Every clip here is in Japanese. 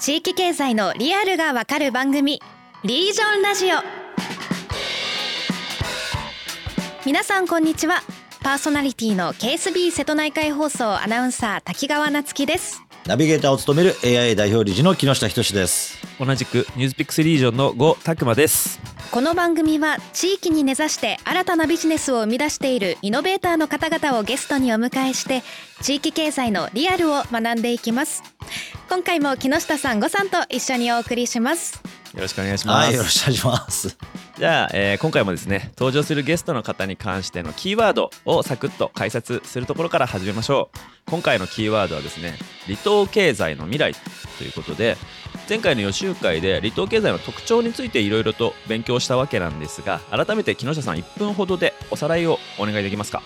地域経済のリアルがわかる番組リージョンラジオ。皆さんこんにちは。パーソナリティの KSB 瀬戸内海放送アナウンサー滝川夏樹です。ナビゲーターを務める AIA 代表理事の木下仁です。同じくニュースピックスリージョンの呉拓磨です。この番組は地域に根ざして新たなビジネスを生み出しているイノベーターの方々をゲストにお迎えして地域経済のリアルを学んでいきます。今回も木下さんごさんと一緒にお送りします。よろしくお願いします。はいよろしくお願いします。じゃあ、えー、今回もですね登場するゲストの方に関してのキーワードをサクッと解説するところから始めましょう。今回のキーワードはですね離島経済の未来ということで前回の予習会で離島経済の特徴についていろいろと勉強したわけなんですが改めて木下さん1分ほどでおさらいをお願いできますか？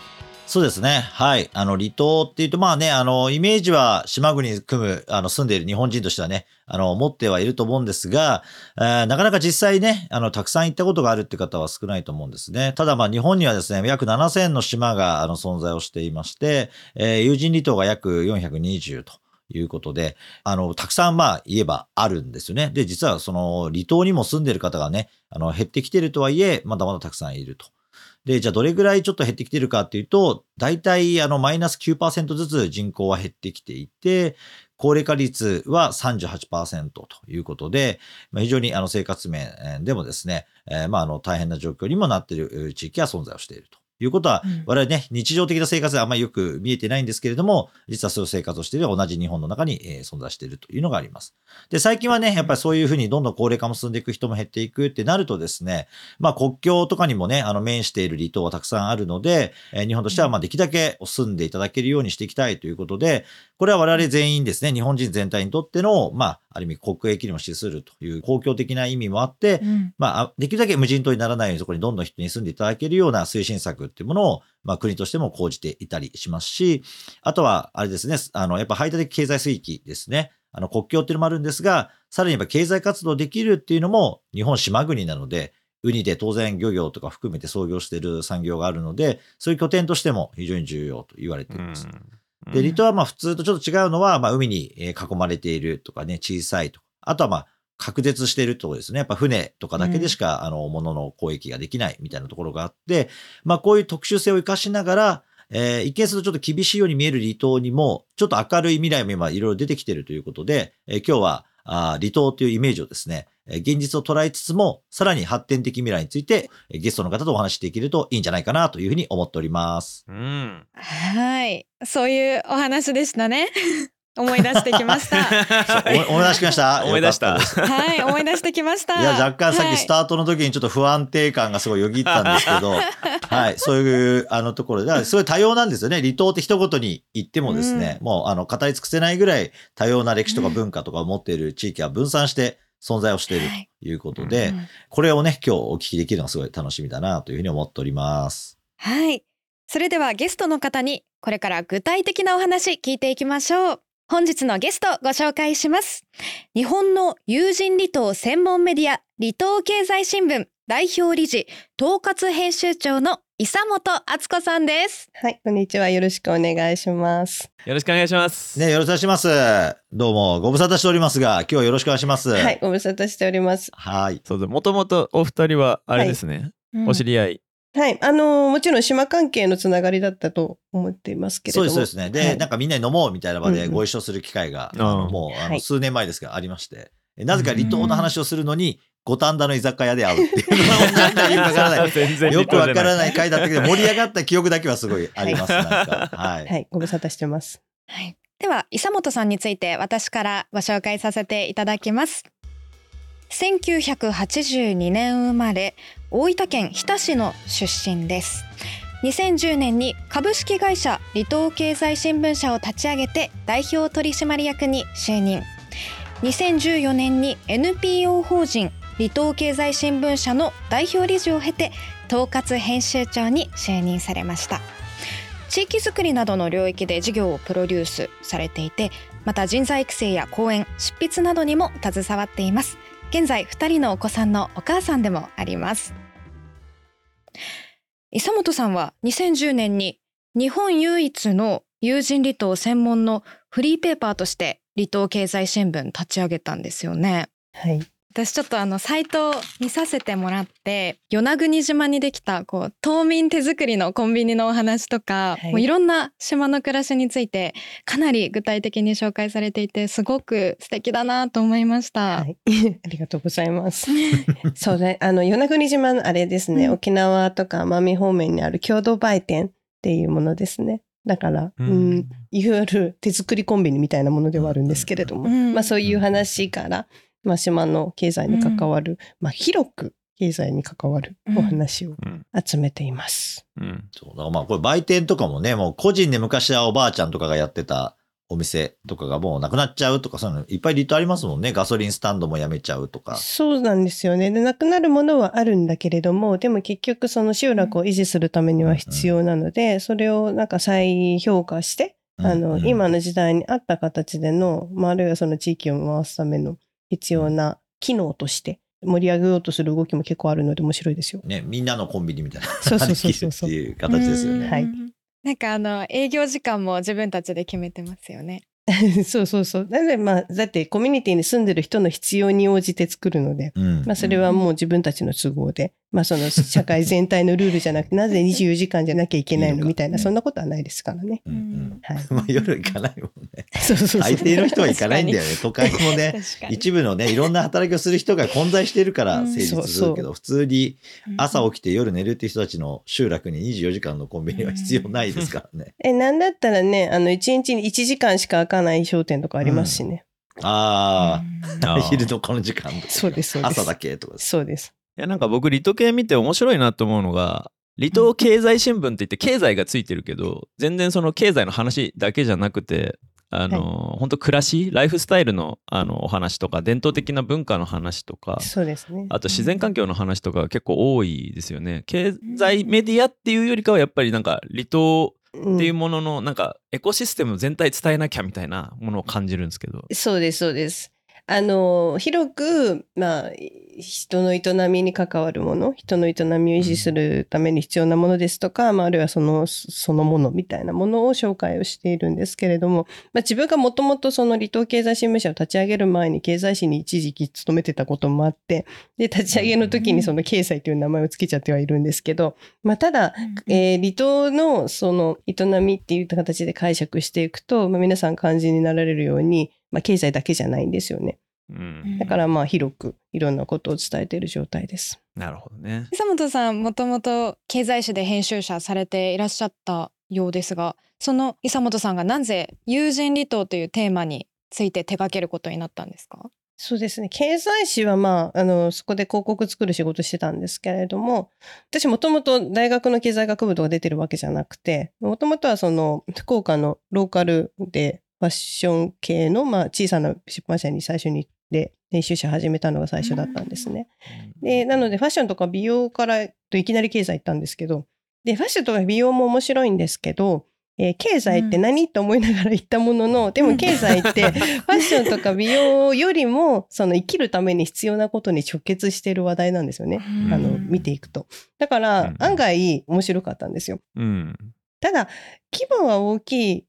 そうですね。はい。あの、離島っていうと、まあね、あの、イメージは島国に組む、あの、住んでいる日本人としてはね、あの、持ってはいると思うんですが、えー、なかなか実際ね、あの、たくさん行ったことがあるって方は少ないと思うんですね。ただ、まあ、日本にはですね、約7000の島が、あの、存在をしていまして、えー、有人離島が約420と。いうことで、あの、たくさんまあ言えばあるんですよね。で、実はその離島にも住んでる方がね、あの、減ってきてるとはいえ、まだまだたくさんいると。で、じゃあどれぐらいちょっと減ってきてるかっていうと、大体あのマイナス9%ずつ人口は減ってきていて、高齢化率は38%ということで、まあ、非常にあの生活面でもですね、えー、まああの大変な状況にもなっている地域が存在をしていると。いうことは、我々ね、日常的な生活であんまりよく見えてないんですけれども、実はそういう生活をしている同じ日本の中に、え存在しているというのがあります。で、最近はね、やっぱりそういうふうにどんどん高齢化も進んでいく人も減っていくってなるとですね、まあ国境とかにもね、あの面している離島はたくさんあるので、え日本としてはまあできるだけ住んでいただけるようにしていきたいということで、これは我々全員ですね、日本人全体にとっての、まあ、ある意味国益にも資するという公共的な意味もあって、うん、まあ、できるだけ無人島にならないようにそこにどんどん人に住んでいただけるような推進策っていうものを、まあ、国としても講じていたりしますし、あとは、あれですね、あの、やっぱ排他的経済水域ですね。あの、国境っていうのもあるんですが、さらにやっぱ経済活動できるっていうのも日本島国なので、ウニで当然漁業とか含めて創業している産業があるので、そういう拠点としても非常に重要と言われています。で、離島はまあ普通とちょっと違うのは、まあ海に囲まれているとかね、小さいとか、あとはまあ、隔絶しているところですね。やっぱ船とかだけでしか、うん、あの、物の交易ができないみたいなところがあって、まあ、こういう特殊性を生かしながら、えー、一見するとちょっと厳しいように見える離島にも、ちょっと明るい未来も今いろいろ出てきているということで、えー、今日はあ離島というイメージをですね、現実を捉えつつも、さらに発展的未来について、ゲストの方とお話しできるといいんじゃないかなというふうに思っております。うん。はい。そういうお話でしたね。思い出してきました。思い出してきました？思い出した。はい、思い出してきました。いや、若干さっきスタートの時にちょっと不安定感がすごいよぎったんですけど、はい、そういうあのところで、すごい多様なんですよね。離島って一言に言ってもですね、うん、もうあの語り尽くせないぐらい多様な歴史とか文化とかを持っている地域は分散して存在をしているということで、はい、これをね、今日お聞きできるのがすごい楽しみだなというふうに思っております。はい。それではゲストの方にこれから具体的なお話聞いていきましょう。本日のゲストご紹介します。日本の友人離島専門メディア離島経済新聞代表理事統括編集長の伊佐本敦子さんです。はい、こんにちは。よろしくお願いします。よろしくお願いします。ね、よろしくお願いします。どうもご無沙汰しておりますが、今日はよろしくお願いします。はい、ご無沙汰しております。はい。そうです。もともとお二人はあれですね。はい、お知り合い。はい。あのー、もちろん島関係のつながりだったと思っていますけれども。そうです、そうですね。で、はい、なんかみんなに飲もうみたいな場でご一緒する機会が、うんうん、あのもう、あの数年前ですがありまして、なぜか離島の話をするのに、五反田の居酒屋で会うっていうのは何だよくわからない。よくわからない回だったけど、盛り上がった記憶だけはすごいあります。はい。はい、はい。ご無沙汰してます。はい。では、伊佐本さんについて私からご紹介させていただきます。1982年生まれ大分県日田市の出身です。2010年に株式会社離島経済新聞社を立ち上げて代表取締役に就任。2014年に NPO 法人離島経済新聞社の代表理事を経て統括編集長に就任されました。地域づくりなどの領域で事業をプロデュースされていてまた人材育成や講演執筆などにも携わっています。現在2人のお子さんのお母さんでもあります。磯本さんは2010年に日本唯一の友人離島専門のフリーペーパーとして離島経済新聞立ち上げたんですよね。はい。私ちょっとあのサイトを見させてもらって与那国島にできたこう島民手作りのコンビニのお話とか、はい。もういろんな島の暮らしについてかなり具体的に紹介されていてすごく素敵だなと思いました。はい、ありがとうございます。そうね、あの与那国島のあれですね、うん。沖縄とか奄美方面にある共同売店っていうものですね。だから、ううん。ん、いわゆる手作りコンビニみたいなものではあるんですけれども、うん。まあそういう話から、まあ島の経済に関わる、まあ広く経済に関わるお話をうん集めています。うんそうだからまあこれ売店とかもね、もう個人で昔はおばあちゃんとかがやってたお店とかがもうなくなっちゃうとかそういうのいっぱいリットありますもんね。ガソリンスタンドもやめちゃうとか。そうなんですよね。で、なくなるものはあるんだけれども、でも結局その集落を維持するためには必要なので、それをなんか再評価して、あの、うん今の時代に合った形での、まあ、あるいはその地域を回すための必要な機能として盛り上げようとする動きも結構あるので面白いですよ。ね、みんなのコンビニみたいなそうそうでそうそうそうきるっていう形ですよね。うんはいなんかあの営業時間も自分たちで決めてますよね。そうそうそう。なのでまあ、だってコミュニティに住んでる人の必要に応じて作るので、うんまあそれはもう自分たちの都合で、まあその社会全体のルールじゃなくて、なぜ 24時間じゃなきゃいけないいいのみたいな、ねそんなことはないですからね。うんうんはい。まあ夜行かないもんね。そうそうそう。大抵の人は行かないんだよね。都会もね。一部のね、いろんな働きをする人が混在しているからうん成立するけど、普通に朝起きて夜寝るっていう人たちの集落に24時間のコンビニは必要ないですからね。え、なんだったらね、あの、1日に1時間しか開かない商店とかありますしね。あうんあ、あー昼のこの時間とかそうです、そうです。朝だけとか。そうです。いやなんか僕離島系見て面白いなと思うのが離島経済新聞って言って経済がついてるけど全然その経済の話だけじゃなくてあの、本当暮らしライフスタイルのあのお話とか伝統的な文化の話とかそうですね。あと自然環境の話とかが結構多いですよね。経済メディアっていうよりかはやっぱりなんか離島うん。っていうもののなんかエコシステム全体伝えなきゃみたいなものを感じるんですけど。そうです、そうです。あの、広く、まあ、人の営みに関わるもの、人の営みを維持するために必要なものですとか、まあ、あるいはその、そのものみたいなものを紹介をしているんですけれども、まあ、自分がもともとその離島経済新聞社を立ち上げる前に経済誌に一時期勤めてたこともあって、で、立ち上げの時にその経済という名前をつけちゃってはいるんですけど、まあ、ただ、えー離島のその営みっていう形で解釈していくと、まあ、皆さん感じになられるように、まあ、経済だけじゃないんですよね。うんだからまあ広くいろんなことを伝えている状態です。なるほどね久本さんもともと経済誌で編集者されていらっしゃったようですがその久本さんがなぜ友人離島というテーマについて手掛けることになったんですか？そうですね。経済誌はまあ、あの、そこで広告作る仕事してたんですけれども、私もともと大学の経済学部とか出てるわけじゃなくて、もともとはその、福岡のローカルでファッション系の、まあ、小さな出版社に最初に行って、編集者始めたのが最初だったんですね。で、なのでファッションとか美容からといきなり経済行ったんですけど、で、ファッションとか美容も面白いんですけど、えー経済って何、と思いながら言ったものの、でも経済って ファッションとか美容よりも、その生きるために必要なことに直結している話題なんですよね。あの、見ていくと。だかうんら、案外面白かったんですよ。うんただ、規模が大きい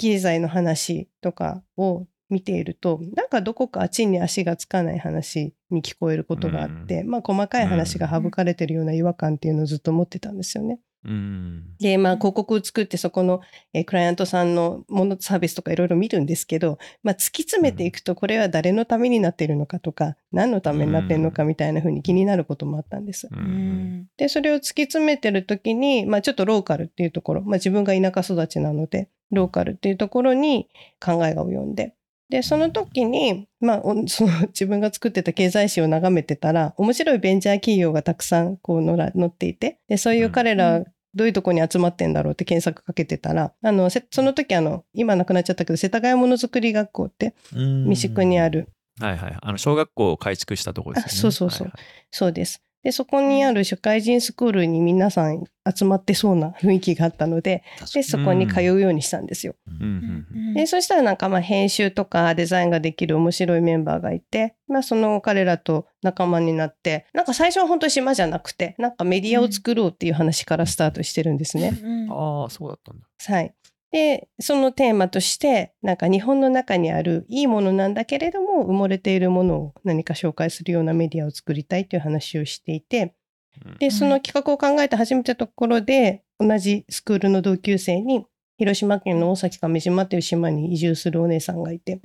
経済の話とかを見ていると、なんかどこか地に足がつかない話に聞こえることがあって、まあ細かい話が省かれてるような違和感っていうのをずっと持ってたんですよね。うん。で、まあ広告を作ってそこの、えークライアントさんのものサービスとかいろいろ見るんですけど、まあ突き詰めていくとこれは誰のためになっているのかとか、何のためになっているのかみたいな風に気になることもあったんです。うんで、それを突き詰めてるときに、まあちょっとローカルっていうところ、まあ自分が田舎育ちなので、ローカルっていうところに考えが及んで、で、その時に、まあ、お その自分が作ってた経済誌を眺めてたら、面白いベンチャー企業がたくさんこう載っていて、で、そういう彼うらん、どういうとこに集まってんだろうって検索かけてたら、あの、せその時あの、今亡くなっちゃったけど、世田谷ものづくり学校って、三宿にある、はいはい。あの小学校を改築したところですよね。あそうそうそう。はいはい。そうです。で、そこにある社会人スクールに皆さん集まってそうな雰囲気があったので、で、そこに通うようにしたんですよ。うん。うんで、そしたらなんかまあ編集とかデザインができる面白いメンバーがいて、まあその彼らと仲間になって、なんか最初は本当に島じゃなくて、なんかメディアを作ろうっていう話からスタートしてるんですね。ああそうだったんだ。はい。で、そのテーマとして、なんか日本の中にあるいいものなんだけれども、埋もれているものを何か紹介するようなメディアを作りたいという話をしていて、で、その企画を考えて始めたところで、同じスクールの同級生に、広島県の大崎上島という島に移住するお姉さんがいて、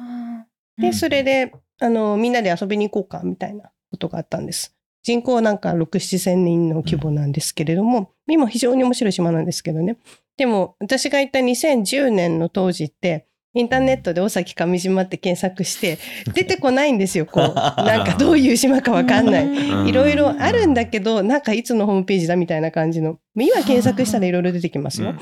で、それで、あの、みんなで遊びに行こうか、みたいなことがあったんです。人口なんか6、7千人の規模なんですけれども、今非常に面白い島なんですけどね。でも、私が行った2010年の当時って、インターネットで大崎上島って検索して、出てこないんですよ、こう。なんかどういう島かわかんない。うんいろいろあるんだけど、なんかいつのホームページだみたいな感じの。今検索したらいろいろ出てきますよ。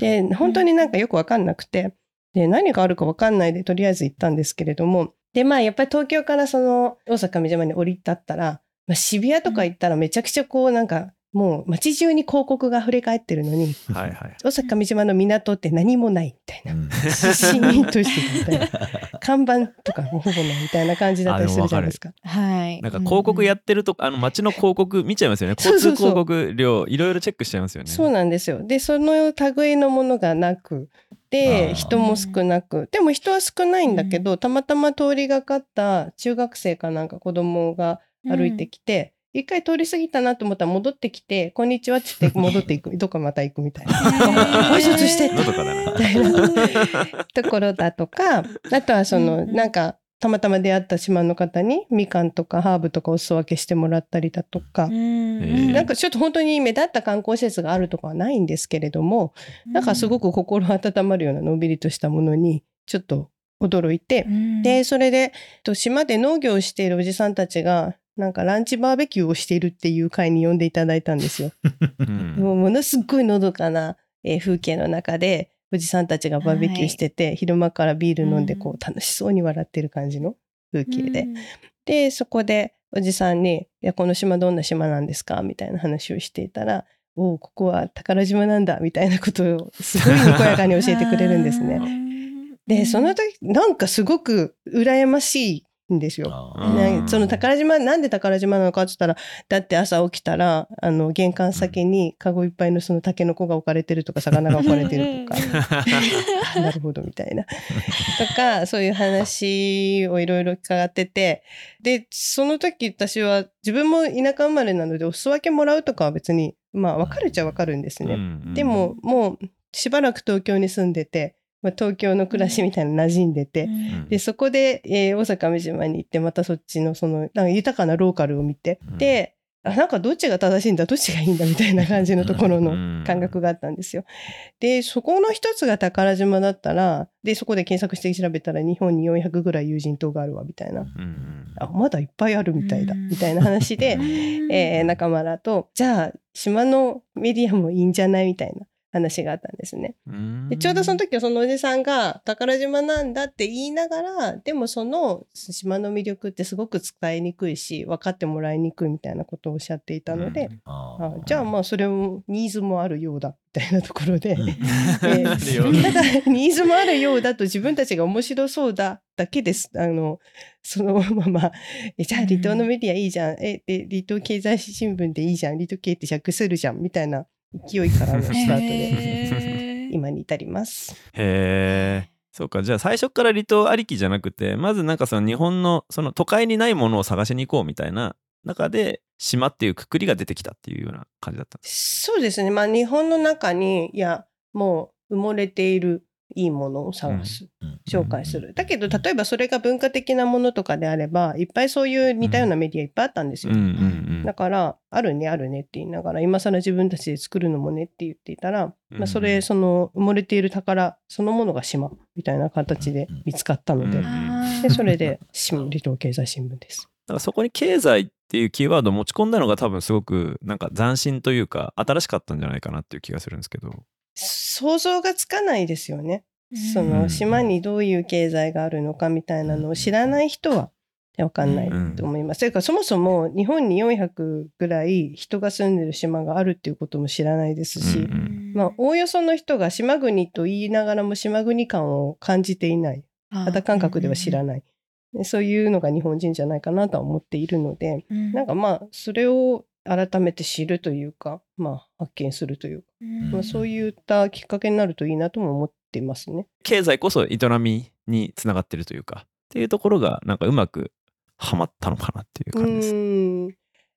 で、本当になんかよくわかんなくて、で、何があるかわかんないで、とりあえず行ったんですけれども、で、まあ、やっぱり東京からその、大阪上島に降り立ったら、まあ、渋谷とか行ったらめちゃくちゃこう、なんか、もう街中に広告が溢れ返ってるのに、はいはい。大阪上島の港って何もないみたいな。うんシーンとしてるみたいな。看板とかもほぼないみたいな感じだったりするじゃないですか。はい。なんか広告やってると、あの街の広告見ちゃいますよね。交通広告量いろいろチェックしちゃいますよね。そうなんですよ。で、その類のものがなく、あで、ー人も少なく、でも人は少ないんだけど、たまたま通りがかった中学生かなんか子供が歩いてきて、一回通り過ぎたなと思ったら戻ってきて、こんにちはって言って 戻っていく、どっかまた行くみたいな。挨拶して。みたいなところだとか、あとはその、うんなんか、たまたま出会った島の方にみかんとかハーブとかお裾分けしてもらったりだとか、ー。なんかちょっと本当に目立った観光施設があるとかはないんですけれども、なんかすごく心温まるようなのんびりとしたものにちょっと驚いて、で、それで、と島で農業をしているおじさんたちが、なんかランチバーベキューをしているっていう会に呼んでいただいたんですよ。うんもうものすっごいのどかな、えー風景の中で、おじさんたちがバーベキューしてて、昼間からビール飲んでこうう楽しそうに笑ってる感じの風景で。で、そこでおじさんに、いや、この島どんな島なんですか？みたいな話をしていたら、おお、ここは宝島なんだ、みたいなことをすごいにこやかに教えてくれるんですね。で、その時、なんかすごく羨ましいんですよ。その宝島、なんで宝島なのかって言ったら、だって朝起きたら、あの、玄関先にカゴいっぱいのそのタケノコが置かれてるとか、魚が置かれてるとか、あ なるほどみたいな。とか、そういう話をいろいろ伺ってて、で、その時私は自分も田舎生まれなので、お裾分けもらうとかは別に、まあ、わかるっちゃわかるんですね。うんでも、もうしばらく東京に住んでて、まあ、東京の暮らしみたいなの馴染んでて、うん。で、そこで、えー大阪上島に行って、またそっちのその、なんか豊かなローカルを見て、うん。で、あなんかどっちが正しいんだ、どっちがいいんだみたいな感じのところのうん。感覚があったんですよ。で、そこの一つが宝島だったら、で、そこで検索して調べたら日本に400ぐらい有人島があるわ、みたいな。うんあ、まだいっぱいあるみたいだ、うん。みたいな話で、えー仲間らと、じゃあ、島のメディアもいいんじゃないみたいな話があったんですね。うん。でちょうどその時はそのおじさんが宝島なんだって言いながらでもその島の魅力ってすごく伝えにくいし分かってもらいにくいみたいなことをおっしゃっていたので、ああじゃあまあそれもニーズもあるようだみたいなところで、う んえーただニーズもあるようだと自分たちが面白そうだだけです。あのそのままえじゃあ離島のメディアいいじゃん。えで離島経済新聞でいいじゃん。離島系って訳せるじゃん。みたいな勢いからのスタートで今に至ります。へえ。そうかじゃあ最初から離島ありきじゃなくてまずなんかその日本のその都会にないものを探しに行こうみたいな中で島っていうくくりが出てきたっていうような感じだったんですそうですね。まあ日本の中に、いや、もう埋もれているいいものを探す、うん紹介する。だけど、例えばそれが文化的なものとかであれば、いっぱいそういう似たようなメディアいっぱいあったんですよ。だから、あるね、あるねって言いながら、今更自分たちで作るのもねって言っていたら、まあ、それ、うんその埋もれている宝そのものが島みたいな形で見つかったので、うんでそれで、島離島経済新聞です。だからそこに経済っていうキーワードを持ち込んだのが多分すごくなんか斬新というか新しかったんじゃないかなっていう気がするんですけど。想像がつかないですよね。そうんの島にどういう経済があるのかみたいなのを知らない人はわかんないと思います。それからそもそも日本に400ぐらい人が住んでる島があるっていうことも知らないですし、うんまあおおよその人が島国と言いながらも島国感を感じていない。肌感覚では知らない。でそういうのが日本人じゃないかなとは思っているので、なんかまあそれを改めて知るというか、まあ発見するというか、まあ、そういったきっかけになるといいなとも思っってますね。経済こそ営みにつながってるというかっていうところがなんかうまくはまったのかなっていう感じです。うん。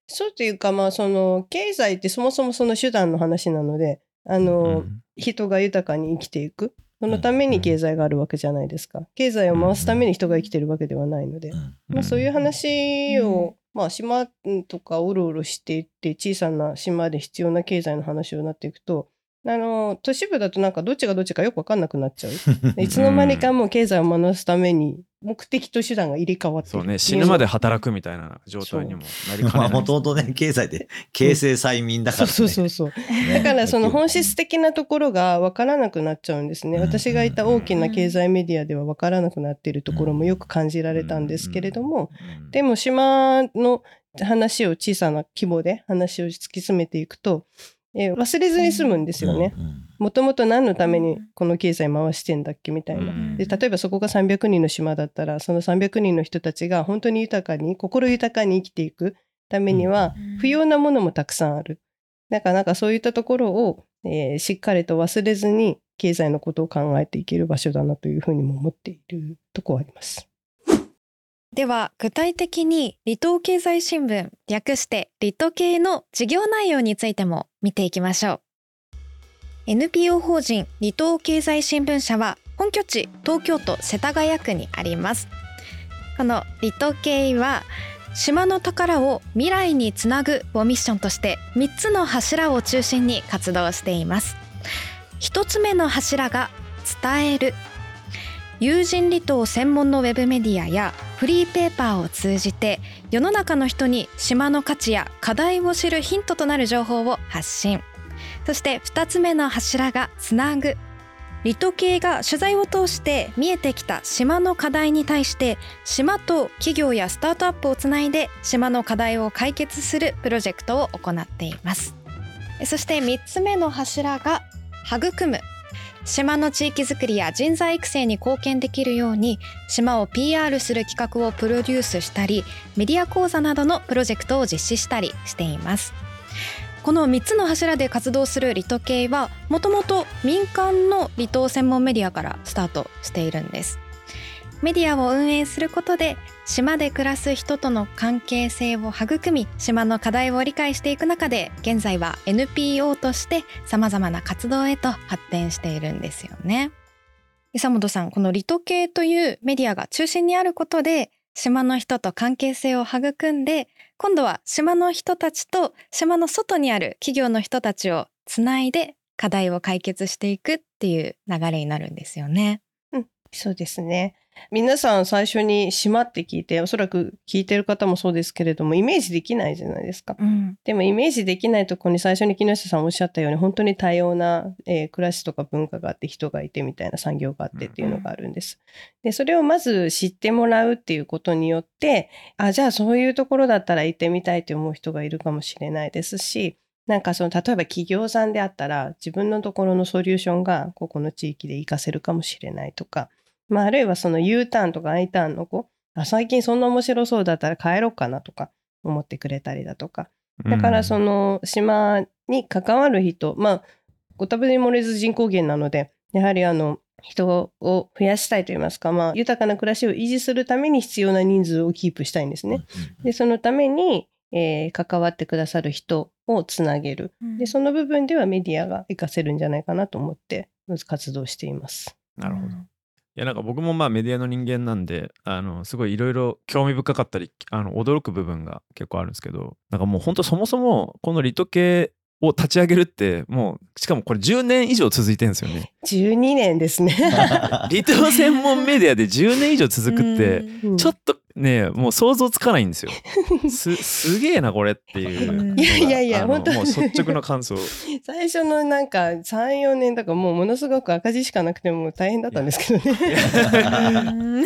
そうというかまあその経済ってそもそもその手段の話なのであの、うん人が豊かに生きていく。そのために経済があるわけじゃないですか。経済を回すために人が生きてるわけではないので、うん。まあ、そういう話を、まあ、島とかうろうろしていって小さな島で必要な経済の話になっていくとあの都市部だとなんかどっちがどっちかよく分かんなくなっちゃう。で いつの間にかもう経済を回すために目的と手段が入れ替わってる。そうね死ぬまで働くみたいな状態にもなりかねまあない。もともとね経済で形成催眠だからね。そうそうそうそう。ね。だからその本質的なところが分からなくなっちゃうんですね。うん。私がいた大きな経済メディアでは分からなくなっているところもよく感じられたんですけれども、うん。でも島の話を小さな規模で話を突き詰めていくと、えー忘れずに済むんですよね。もともと何のためにこの経済回してんだっけみたいな。うんで例えばそこが300人の島だったらその300人の人たちが本当に豊かに心豊かに生きていくためには不要なものもたくさんある。だからなんかそういったところを、えーしっかりと忘れずに経済のことを考えていける場所だなというふうにも思っているところはあります。では具体的に離島経済新聞略して離島系の事業内容についても見ていきましょう。NPO 法人離島経済新聞社は本拠地東京都世田谷区にあります。この離島系は島の宝を未来につなぐをミッションとして3つの柱を中心に活動しています。1つ目の柱が伝える。友人離島専門のウェブメディアやフリーペーパーを通じて世の中の人に島の価値や課題を知るヒントとなる情報を発信。そして2つ目の柱がつなぐ。離島系が取材を通して見えてきた島の課題に対して島と企業やスタートアップをつないで島の課題を解決するプロジェクトを行っています。そして3つ目の柱が育む。島の地域づくりや人材育成に貢献できるように島を PR する企画をプロデュースしたりメディア講座などのプロジェクトを実施したりしています。この3つの柱で活動する離島系はもともと民間の離島専門メディアからスタートしているんです。メディアを運営することで島で暮らす人との関係性を育み島の課題を理解していく中で現在は NPO としてさまざまな活動へと発展しているんですよね。伊本さんこの離島系というメディアが中心にあることで島の人と関係性を育んで今度は島の人たちと島の外にある企業の人たちをつないで課題を解決していくっていう流れになるんですよね。うんそうですね。皆さん最初に島って聞いて、おそらく聞いてる方もそうですけれども、イメージできないじゃないですか。うん、でもイメージできないところに最初に木下さんおっしゃったように、本当に多様な、えー暮らしとか文化があって、人がいてみたいな産業があってっていうのがあるんです。で、それをまず知ってもらうっていうことによって、あ、じゃあそういうところだったら行ってみたいって思う人がいるかもしれないですし、なんかその例えば企業さんであったら自分のところのソリューションがここの地域で活かせるかもしれないとか、まあ、あるいはその U ターンとか I ターンの子あ最近そんな面白そうだったら帰ろうかなとか思ってくれたりだとかだからその島に関わる人、まあご多分に漏れず人口減なのでやはりあの人を増やしたいといいますか、まあ、豊かな暮らしを維持するために必要な人数をキープしたいんですね。でそのために、えー関わってくださる人をつなげるでその部分ではメディアが活かせるんじゃないかなと思って活動しています。なるほど。いやなんか僕もまあメディアの人間なんであのすごいいろいろ興味深かったりあの驚く部分が結構あるんですけどなんかもうほんとそもそもこのリト系を立ち上げるってもうしかもこれ10年以上続いてるんですよね。12年ですね。離島専門メディアで10年以上続くってうんちょっとねもう想像つかないんですよ。すすげえなこれっていういやいやいや本当もう率直な感想。最初のなんか34年とかもうものすごく赤字しかなくてもう大変だったんですけどね。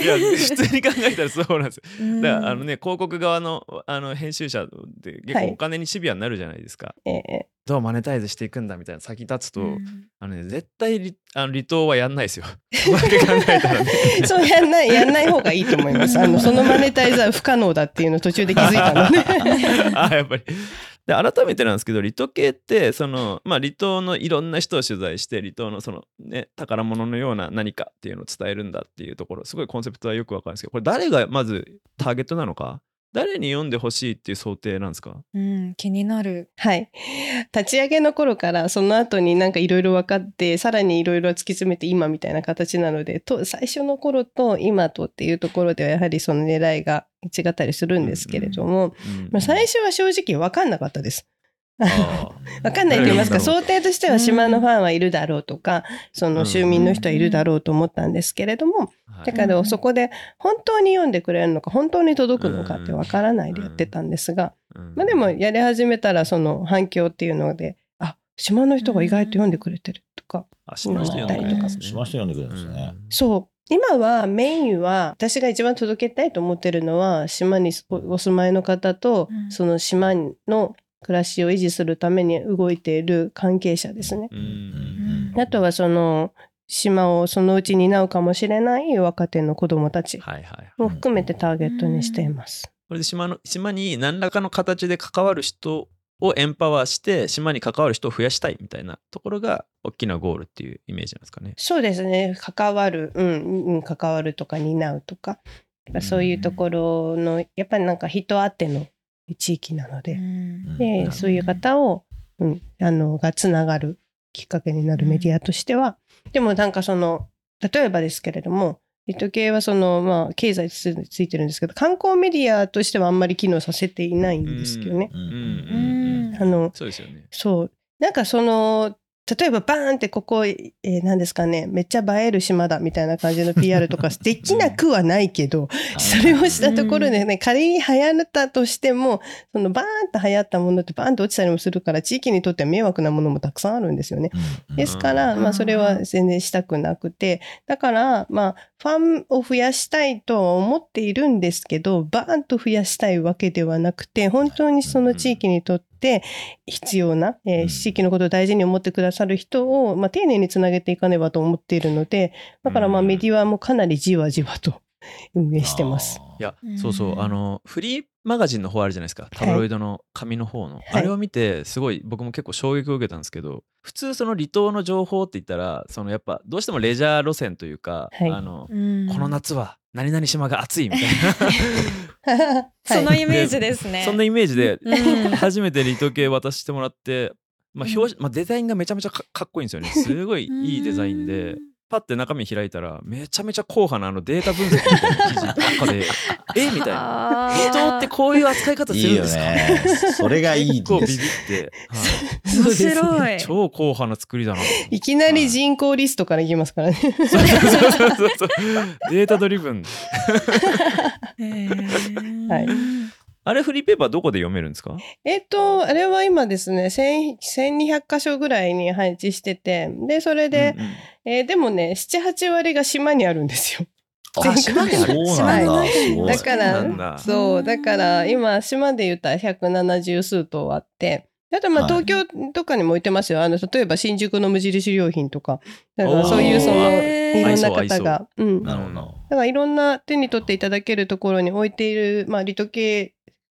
いや普通に考えたらそうなんですよ。うんだからあのね広告側のあの編集者で結はい構お金にシビアになるじゃないですか。ええどうマネタイズしていくんだみたいな先立つと、うんあのね絶対りあの離島はやんないですよ。そうやんないやんない方がいいと思います。あのそのマネタイズは不可能だっていうの途中で気づいたのね。あやっぱり で改めてなんですけど離島系ってその、まあ、離島のいろんな人を取材して離島のその、ね、宝物のような何かっていうのを伝えるんだっていうところすごいコンセプトはよくわかるんですけどこれ誰がまずターゲットなのか誰に読んでほしいっていう想定なんですか？うん、気になる。はい。立ち上げの頃からその後になんかいろいろ分かってさらにいろいろ突き詰めて今みたいな形なのでと最初の頃と今とっていうところではやはりその狙いが違ったりするんですけれども、うんまあ、最初は正直分かんなかったです。あ分かんないと言いますか、想定としては島のファンはいるだろうとか、その州民の人はいるだろうと思ったんですけれども、はいだけどそこで本当に読んでくれるのか、本当に届くのかって分からないでやってたんですが、うん。まあでもやり始めたらその反響っていうので、あ、島の人が意外と読んでくれてるとか、あ島の人読んでくれるんですねしました読んでくれるんですね。そう。今はメインは私が一番届けたいと思ってるのは島におお住まいの方と、うん。その島の暮らしを維持するために動いている関係者ですね。あとはその島をそのうち担うかもしれない若手の子どもたちはいはいを含めてターゲットにしています。これで島の島に何らかの形で関わる人をエンパワーして島に関わる人を増やしたいみたいなところが大きなゴールっていうイメージなんですかね。そうですね関わる、うんうん、関わるとか担うとかそういうところのやっぱりなんか人あっての地域なので、うん。でそういう方を、うん、あのがつながるきっかけになるメディアとしては、でもなんかその例えばですけれどもリト系はそのまあ経済つついてるんですけど観光メディアとしてはあんまり機能させていないんですけどね。うんうんうんうん。あのそうですよね。そう。なんかその例えばバーンってここ、えー、何ですかねめっちゃ映える島だみたいな感じの PR とかできなくはないけどそれをしたところでね、仮に流行ったとしても、そのバーンと流行ったものってバーンと落ちたりもするから、地域にとっては迷惑なものもたくさんあるんですよね。うん。ですから、うん。まあそれは全然したくなくて、だから、まあファンを増やしたいとは思っているんですけど、バーンと増やしたいわけではなくて、本当にその地域にとって必要な、えーうん地域のことを大事に思ってくださる人を、まあ丁寧につなげていかねばと思っているので、だからまあうんメディアもかなりじわじわと 運営してます。。いやうんそうそうあのフリーマガジンの方あるじゃないですか。タブロイドの紙の方の、あれを見てすごい僕も結構衝撃を受けたんですけど普通その離島の情報って言ったらそのやっぱどうしてもレジャー路線というか、はい。あのうん。この夏は何々島が暑いみたい はい。そのイメージですね。なそんなイメージでうん。初めて離島系渡してもらって、まあ表紙まあ、デザインがめちゃめちゃかかっこいいんですよね。すごいいいデザインで。パッて中身開いたらめちゃめちゃ硬派なあのデータ分析みたいな記事ばっかで え？みたいな。あー。離島ってこういう扱い方するんですか？ね。それがいい結構ビビっ。て、は い面白い。超硬派な作りだな。いきなり人口リストからいきますからね。そうそうそうそうそう。データドリブン。へ ーはいあれフリーペーパーどこで読めるんですか？えっと、あれは今ですね、1000 1200箇所ぐらいに配置してて、で、それで、うんうんえーでもね、7、8割が島にあるんですよ。あ、島にある？そうなんだ。からそうだから今、島で言ったら170数棟あって、あとまあはい東京とかにも置いてますよ。あの、例えば新宿の無印良品とか。だからそういうその、いろんな合いそう方が。うん。だからいろんな手に取っていただけるところに置いている、まあ、リト系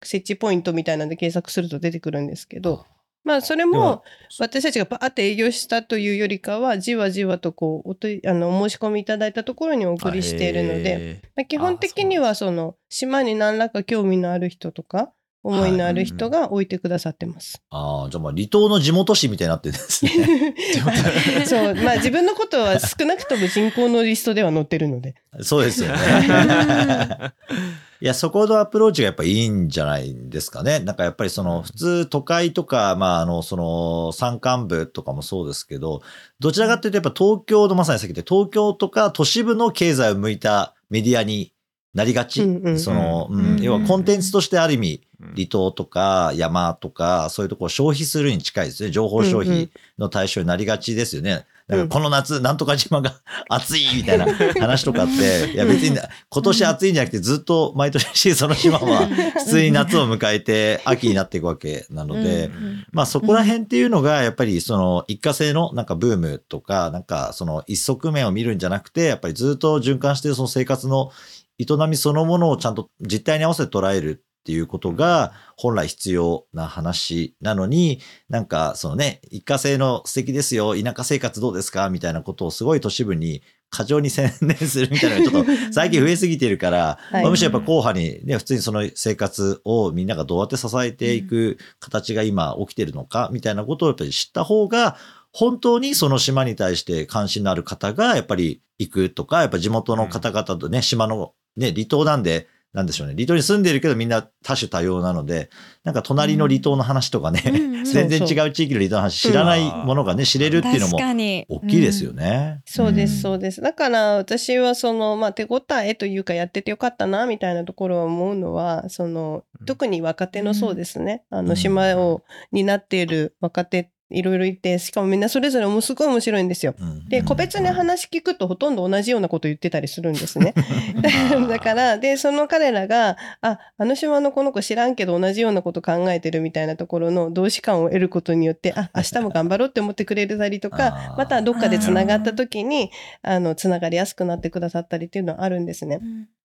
設置ポイントみたいなんで検索すると出てくるんですけど、まあ、それも私たちがバーって営業したというよりかは、じわじわとこうおとあのお申し込みいただいたところにお送りしているので、でまあ、基本的にはその島に何らか興味のある人とか、思いのある人が置いてくださってます。ああ、じゃあまあ離島の地元紙みたいになってるんですね。そう、まあ自分のことは少なくとも人口のリストでは載ってるので。そうですよね。いや、そこのアプローチがやっぱいいんじゃないですかね。なんかやっぱりその普通都会とか、まああの、その山間部とかもそうですけど、どちらかっていうとやっぱ東京のまさにさっき言った東京とか都市部の経済を向いたメディアになりがち。うんうんその、うんうん要はコンテンツとしてある意味、うん離島とか山とか、そういうところを消費するに近いですね。情報消費の対象になりがちですよね。だからこの夏、なんとか島が 暑いみたいな話とかって、いや別に今年暑いんじゃなくてずっと毎年その島は普通に夏を迎えて秋になっていくわけなので、まあそこら辺っていうのがやっぱりその一過性のなんかブームとか、なんかその一側面を見るんじゃなくて、やっぱりずっと循環しているその生活の営みそのものをちゃんと実態に合わせて捉えるっっていうことが本来必要な話なのに、なんかそのね、一過性の素敵ですよ、田舎生活どうですかみたいなことをすごい都市部に過剰に専念するみたいなのが ちょっと最近増えすぎてるから、はい。まあむしろやっぱ後派にね、普通にその生活をみんながどうやって支えていく形が今起きてるのかみたいなことをやっぱり知った方が、本当にその島に対して関心のある方がやっぱり行くとか、やっぱ地元の方々とね、島のね、離島なんで、なんでしょうね。離島に住んでるけどみんな多種多様なので、なんか隣の離島の話とかね、うん 全然違う地域の離島の話知らないものがね、知れるっていうのも大きいですよね。そうです、ん。そうです。だから私はその、まあ、手応えというかやっててよかったなみたいなところは思うのはそのうん。特に若手のそうですね、あうん。の島を担っている若手いろいろいてしかもみんなそれぞれもすごい面白いんですよ。うんで個別に話聞くとほとんど同じようなこと言ってたりするんですね。だからでその彼らがああの島のこの子知らんけど同じようなこと考えてるみたいなところの同志感を得ることによってあ明日も頑張ろうって思ってくれたりと あかーまたどっかでつながった時にあのつながりやすくなってくださったりっていうのはあるんですね。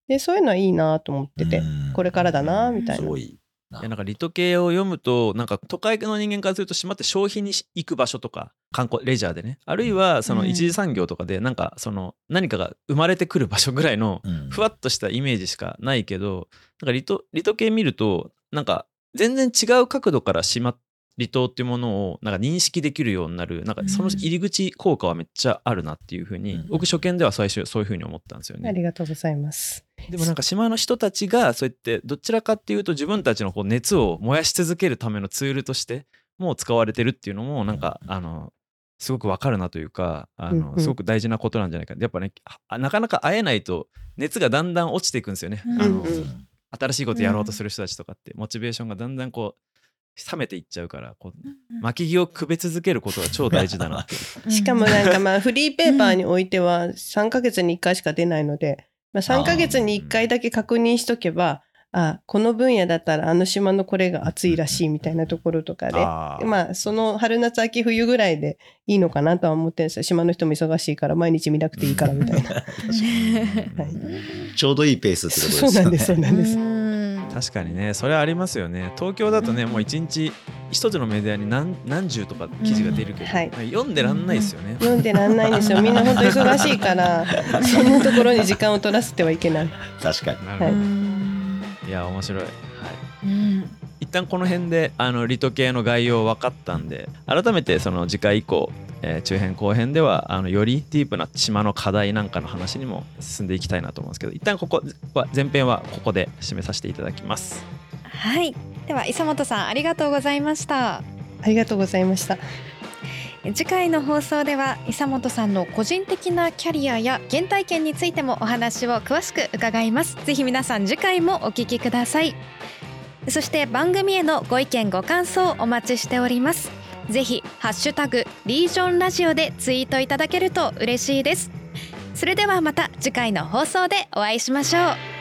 でそういうのはいいなと思ってて、うんこれからだなみたいな。すごいな。いやなんかリト系を読むとなんか都会の人間からすると島って消費に行く場所とか観光レジャーでね。あるいはそのうん。一次産業とかでなんかその何かが生まれてくる場所ぐらいのうん。ふわっとしたイメージしかないけどなんかリトリト系見るとなんか全然違う角度から島離島っていうものをなんか認識できるようになるなんかその入り口効果はめっちゃあるなっていうふうに、うん。僕初見では最初そういうふうに思ったんですよね。ありがとうございます。でもなんか島の人たちがそうやってどちらかっていうと自分たちのこう熱を燃やし続けるためのツールとしてもう使われてるっていうのもなんかあのすごくわかるなというかあうんうん。のすごく大事なことなんじゃないか。やっぱねあなかなか会えないと熱がだんだん落ちていくんですよね。うんあの新しいことやろうとする人たちとかって。モチベーションがだんだんこう冷めていっちゃうからこう巻き木をくべ続けることが超大事だな。しかもなんかまあフリーペーパーにおいては3ヶ月に1回しか出ないので、まあ、3ヶ月に1回だけ確認しとけばあこの分野だったらあの島のこれが熱いらしいみたいなところとかでまあその春夏秋冬ぐらいでいいのかなとは思ってるんですよ。島の人も忙しいから毎日見なくていいからみたいな。はい。ちょうどいいペースってことですよね。そうなんですそうなんです。うん確かにね。それはありますよね。東京だとねもう一日一つのメディアに何何十とか記事が出るけど、うんはい。読んでらんないですよね、読んでらんないんですよ。みんな本当忙しいから そんなところに時間を取らせてはいけない。確かに。なるほど、はい。い、や面白い、はい、うん。一旦この辺であのリト系の概要分かったんで改めてその次回以降、えー中編後編ではあのよりディープな島の課題なんかの話にも進んでいきたいなと思うんですけど一旦ここは前編はここで締めさせていただきます。はい。では磯本さんありがとうございました。ありがとうございました。次回の放送では伊佐本さんの個人的なキャリアや原体験についてもお話を詳しく伺います。ぜひ皆さん次回もお聞きください。そして番組へのご意見ご感想お待ちしておりますぜひハッシュタグリージョンラジオでツイートいただけると嬉しいです。それではまた次回の放送でお会いしましょう。